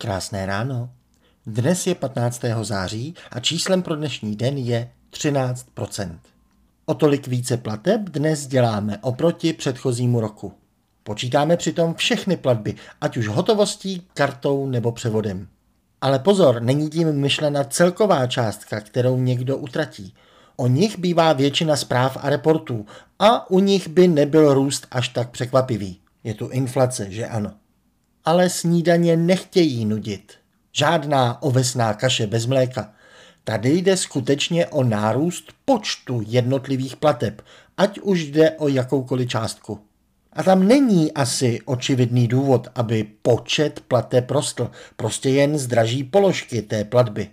Krásné ráno. Dnes je 15. září a číslem pro dnešní den je 13% O tolik více plateb dnes děláme oproti předchozímu roku. Počítáme přitom všechny platby, ať už hotovostí, kartou nebo převodem. Ale pozor, není tím myšlena celková částka, kterou někdo utratí. O nich bývá většina zpráv a reportů a u nich by nebyl růst až tak překvapivý. Je tu inflace, že ano. Ale snídaně nechtějí nudit. Žádná ovesná kaše bez mléka. Tady jde skutečně o nárůst počtu jednotlivých plateb, ať už jde o jakoukoliv částku. A tam není asi očividný důvod, aby počet plateb rostl, prostě jen zdraží položky té platby.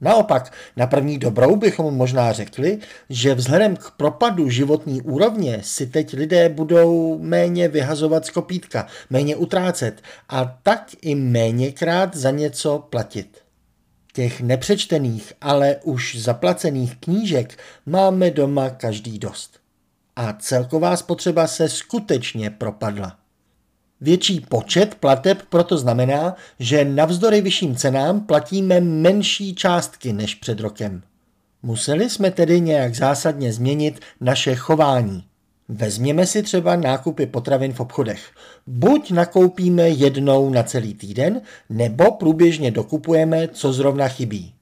Naopak, na první dobrou bychom možná řekli, že vzhledem k propadu životní úrovně si teď lidé budou méně vyhazovat z kopítka, méně utrácet a tak i méněkrát za něco platit. Těch nepřečtených, ale už zaplacených knížek máme doma každý dost. A celková spotřeba se skutečně propadla. Větší počet plateb proto znamená, že navzdory vyšším cenám platíme menší částky než před rokem. Museli jsme tedy nějak zásadně změnit naše chování. Vezměme si třeba nákupy potravin v obchodech. Buď nakoupíme jednou na celý týden, nebo průběžně dokupujeme, co zrovna chybí.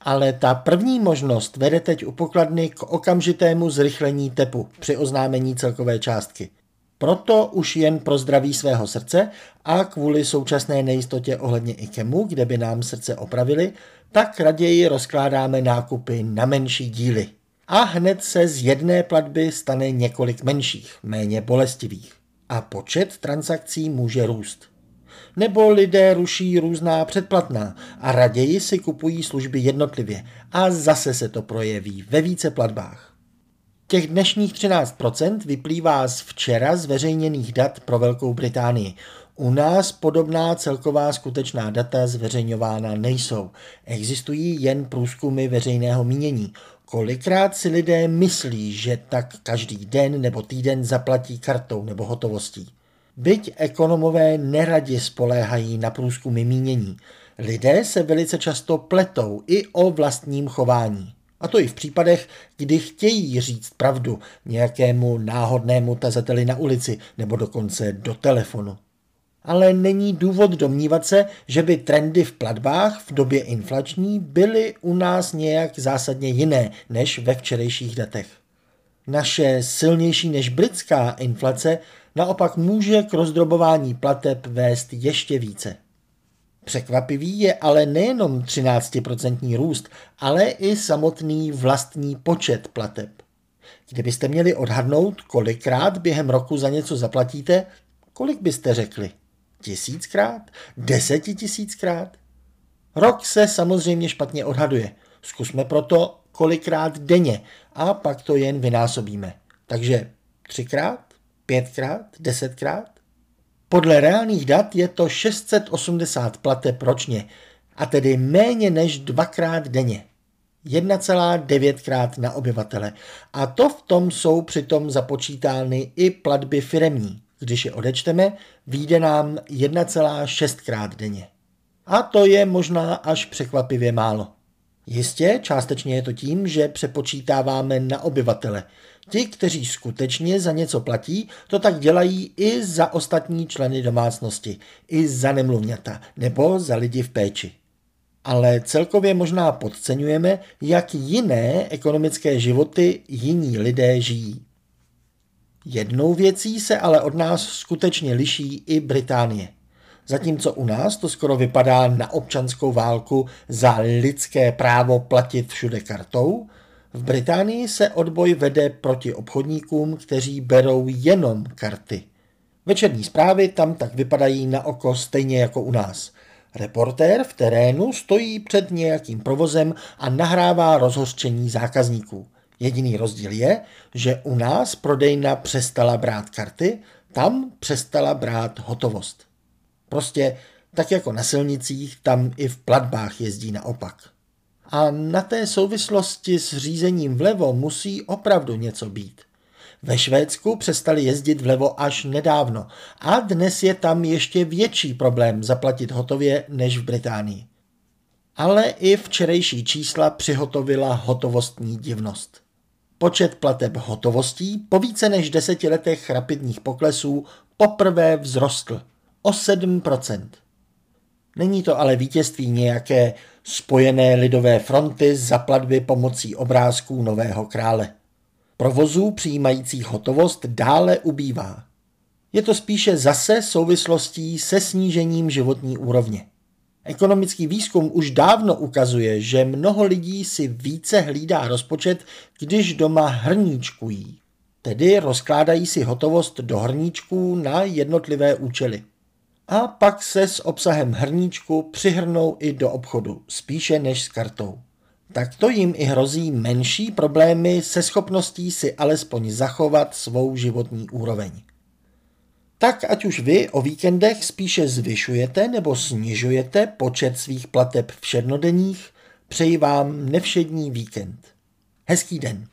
Ale ta první možnost vede teď u pokladny k okamžitému zrychlení tepu při oznámení celkové částky. Proto už jen pro zdraví svého srdce a kvůli současné nejistotě ohledně IKEMu, kde by nám srdce opravili, tak raději rozkládáme nákupy na menší díly. A hned se z jedné platby stane několik menších, méně bolestivých. A počet transakcí může růst. Nebo lidé ruší různá předplatná a raději si kupují služby jednotlivě a zase se to projeví ve více platbách. Těch dnešních 13% vyplývá z včera zveřejněných dat pro Velkou Británii. U nás podobná celková skutečná data zveřejňována nejsou. Existují jen průzkumy veřejného mínění. Kolikrát si lidé myslí, že tak každý den nebo týden zaplatí kartou nebo hotovostí. Byť ekonomové neradě spoléhají na průzkumy mínění. Lidé se velice často pletou i o vlastním chování. A to i v případech, kdy chtějí říct pravdu nějakému náhodnému tazateli na ulici nebo dokonce do telefonu. Ale není důvod domnívat se, že by trendy v platbách v době inflační byly u nás nějak zásadně jiné než ve včerejších datech. Naše silnější než britská inflace naopak může k rozdrobování plateb vést ještě více. Překvapivý je ale nejenom 13% růst, ale i samotný vlastní počet plateb. Kdybyste měli odhadnout, kolikrát během roku za něco zaplatíte, kolik byste řekli? Tisíckrát? Desetitisíckrát? Rok se samozřejmě špatně odhaduje. Zkusme proto kolikrát denně a pak to jen vynásobíme. Takže třikrát, pětkrát, desetkrát? Podle reálných dat je to 680 plateb ročně, a tedy méně než dvakrát denně. 1,9 krát na obyvatele. A to v tom jsou přitom započítány i platby firemní. Když je odečteme, vyjde nám 1,6 krát denně. A to je možná až překvapivě málo. Jistě, částečně je to tím, že přepočítáváme na obyvatele. Ti, kteří skutečně za něco platí, to tak dělají i za ostatní členy domácnosti, i za nemluvňata nebo za lidi v péči. Ale celkově možná podceňujeme, jak jiné ekonomické životy jiní lidé žijí. Jednou věcí se ale od nás skutečně liší i Británie – Zatímco u nás to skoro vypadá na občanskou válku za lidské právo platit všude kartou, v Británii se odboj vede proti obchodníkům, kteří berou jenom karty. Večerní zprávy tam tak vypadají na oko stejně jako u nás. Reportér v terénu stojí před nějakým provozem a nahrává rozhořčení zákazníků. Jediný rozdíl je, že u nás prodejna přestala brát karty, tam přestala brát hotovost. Prostě tak jako na silnicích, tam i v platbách jezdí naopak. A na té souvislosti s řízením vlevo musí opravdu něco být. Ve Švédsku přestali jezdit vlevo až nedávno a dnes je tam ještě větší problém zaplatit hotově než v Británii. Ale i včerejší čísla přihotovila hotovostní divnost. Počet plateb hotovostí po více než deseti letech rapidních poklesů poprvé vzrostl o 7%. Není to ale vítězství nějaké spojené lidové fronty za platby pomocí obrázků nového krále. Provozů přijímajících hotovost dále ubývá. Je to spíše zase souvislostí se snížením životní úrovně. Ekonomický výzkum už dávno ukazuje, že mnoho lidí si více hlídá rozpočet, když doma hrníčkují. Tedy rozkládají si hotovost do hrníčků na jednotlivé účely. A pak se s obsahem hrníčku přihrnou i do obchodu, spíše než s kartou. Tak to jim i hrozí menší problémy se schopností si alespoň zachovat svou životní úroveň. Tak ať už vy o víkendech spíše zvyšujete nebo snižujete počet svých plateb všednodenních, přeji vám nevšední víkend. Hezký den.